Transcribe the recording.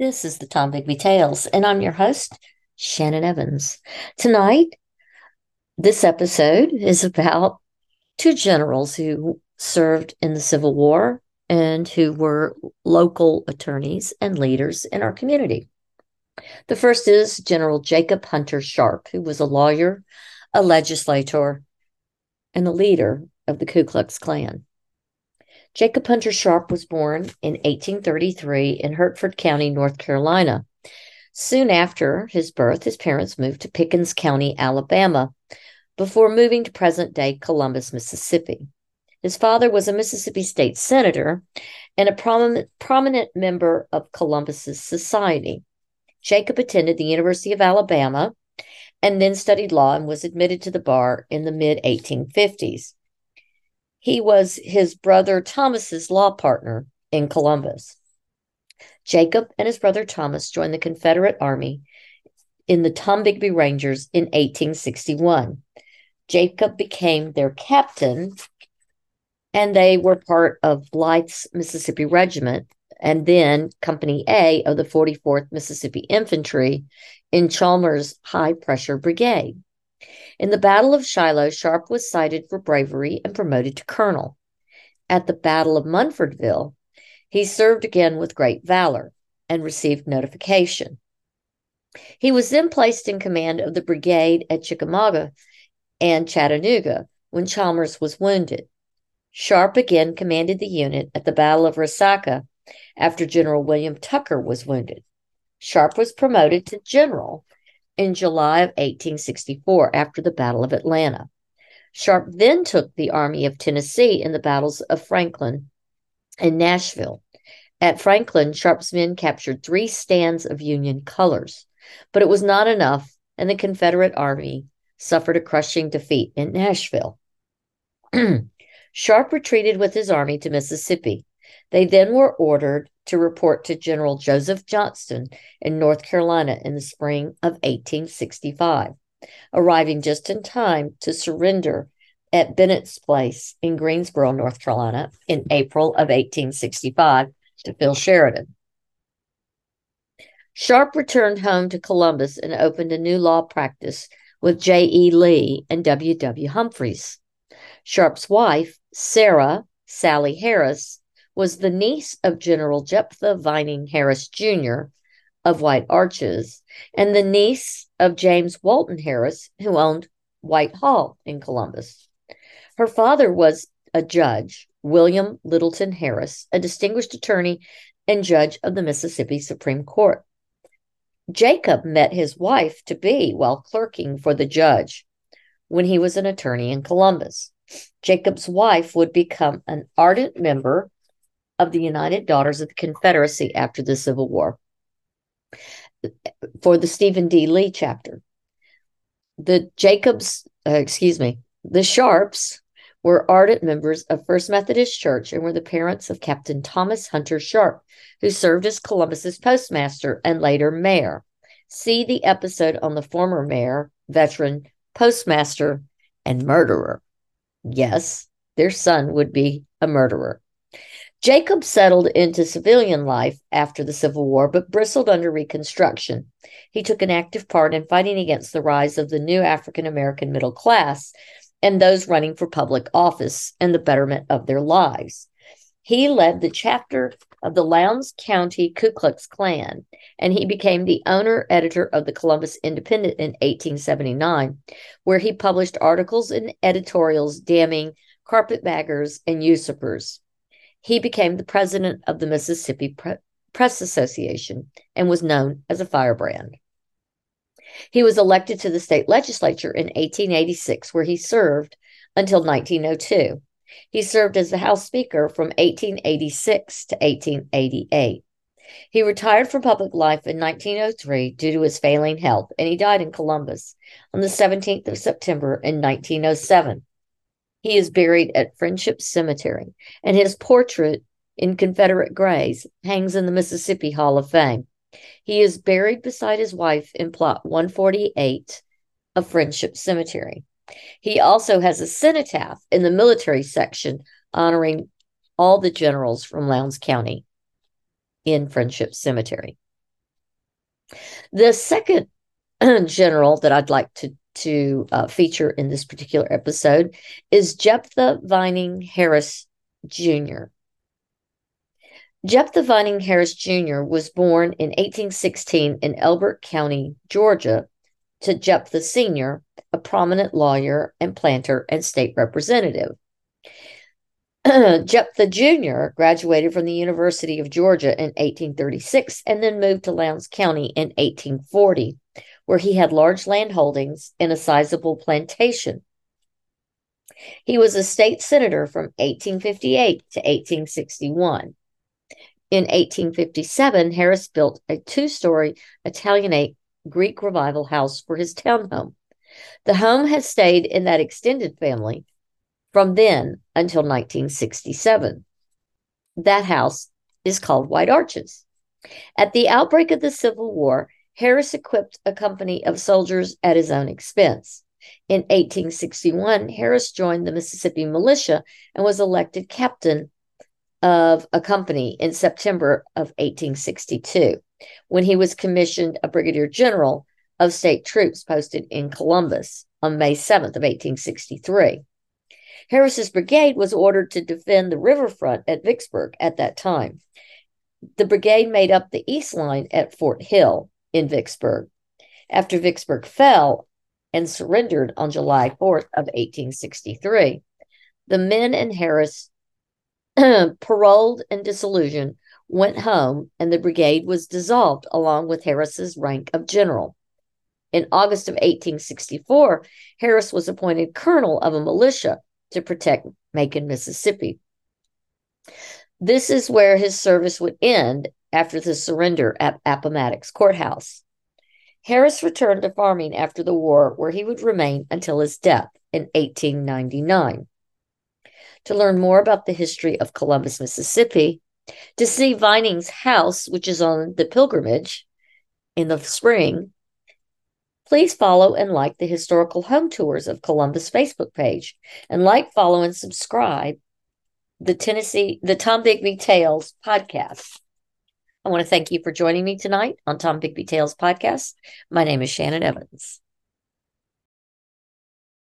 This is the Tombigbee Tales, and I'm your host, Shannon Evans. Tonight, this episode is about two generals who served in the Civil War and who were local attorneys and leaders in our community. The first is General Jacob Hunter Sharp, who was a lawyer, a legislator, and a leader of the Ku Klux Klan. Jacob Hunter Sharp was born in 1833 in Hertford County, North Carolina. Soon after his birth, his parents moved to Pickens County, Alabama, before moving to present day Columbus, Mississippi. His father was a Mississippi state senator and a prominent, prominent member of Columbus's society. Jacob attended the University of Alabama and then studied law and was admitted to the bar in the mid 1850s. He was his brother Thomas's law partner in Columbus. Jacob and his brother Thomas joined the Confederate Army in the Tombigbee Rangers in 1861. Jacob became their captain, and they were part of Blythe's Mississippi Regiment and then Company A of the 44th Mississippi Infantry in Chalmers' High Pressure Brigade. In the Battle of Shiloh, Sharp was cited for bravery and promoted to colonel. At the Battle of Munfordville, he served again with great valor and received notification. He was then placed in command of the brigade at Chickamauga and Chattanooga when Chalmers was wounded. Sharp again commanded the unit at the Battle of Resaca after General William Tucker was wounded. Sharp was promoted to general in July of 1864 after the Battle of Atlanta. Sharp then took the Army of Tennessee in the battles of Franklin and Nashville. At Franklin, Sharp's men captured three stands of Union colors, but it was not enough, and the Confederate Army suffered a crushing defeat in Nashville. Sharp retreated with his army to Mississippi. They then were ordered to report to General Joseph Johnston in North Carolina in the spring of 1865, arriving just in time to surrender at Bennett's Place in Greensboro, North Carolina in April of 1865 to Phil Sheridan. Sharp returned home to Columbus and opened a new law practice with J. E. Lee and W. W. Humphreys. Sharp's wife, Sarah Sally Harris, was the niece of General Jeptha Vining Harris Jr. of White Arches and the niece of James Walton Harris, who owned White Hall in Columbus. Her father was a judge, William Littleton Harris, a distinguished attorney and judge of the Mississippi Supreme Court. Jacob met his wife to be while clerking for the judge when he was an attorney in Columbus. Jacob's wife would become an ardent member of the United Daughters of the Confederacy after the Civil War for the Stephen D. Lee chapter. The Jacobs, uh, excuse me, the Sharps were ardent members of First Methodist Church and were the parents of Captain Thomas Hunter Sharp, who served as Columbus's postmaster and later mayor. See the episode on the former mayor, veteran, postmaster, and murderer. Yes, their son would be a murderer. Jacob settled into civilian life after the Civil War, but bristled under Reconstruction. He took an active part in fighting against the rise of the new African American middle class and those running for public office and the betterment of their lives. He led the chapter of the Lowndes County Ku Klux Klan, and he became the owner editor of the Columbus Independent in 1879, where he published articles and editorials damning carpetbaggers and usurpers. He became the president of the Mississippi Press Association and was known as a firebrand. He was elected to the state legislature in 1886, where he served until 1902. He served as the House Speaker from 1886 to 1888. He retired from public life in 1903 due to his failing health, and he died in Columbus on the 17th of September in 1907. He is buried at Friendship Cemetery, and his portrait in Confederate grays hangs in the Mississippi Hall of Fame. He is buried beside his wife in plot 148 of Friendship Cemetery. He also has a cenotaph in the military section honoring all the generals from Lowndes County in Friendship Cemetery. The second general that I'd like to to uh, feature in this particular episode is Jeptha Vining Harris Jr. Jeptha Vining Harris Jr. was born in 1816 in Elbert County, Georgia, to Jeptha Sr., a prominent lawyer and planter and state representative. Jeptha Jr. graduated from the University of Georgia in 1836 and then moved to Lowndes County in 1840, where he had large land holdings and a sizable plantation. He was a state senator from 1858 to 1861. In 1857, Harris built a two story Italianate Greek Revival house for his townhome. The home has stayed in that extended family from then until 1967. That house is called White Arches. At the outbreak of the Civil War, Harris equipped a company of soldiers at his own expense. In 1861, Harris joined the Mississippi Militia and was elected captain of a company in September of 1862 when he was commissioned a brigadier general of state troops posted in Columbus on May 7th of 1863. Harris's brigade was ordered to defend the riverfront at Vicksburg at that time. The brigade made up the east line at Fort Hill in Vicksburg. After Vicksburg fell and surrendered on July 4th of 1863, the men in Harris, paroled and disillusioned, went home and the brigade was dissolved along with Harris's rank of general. In August of 1864, Harris was appointed colonel of a militia to protect Macon, Mississippi. This is where his service would end after the surrender at Appomattox Courthouse. Harris returned to farming after the war, where he would remain until his death in 1899. To learn more about the history of Columbus, Mississippi, to see Vining's house, which is on the pilgrimage in the spring, please follow and like the historical home tours of Columbus Facebook page and like, follow, and subscribe the Tennessee, the Tombigbee Tales podcast. I want to thank you for joining me tonight on Tombigbee Tales podcast. My name is Shannon Evans.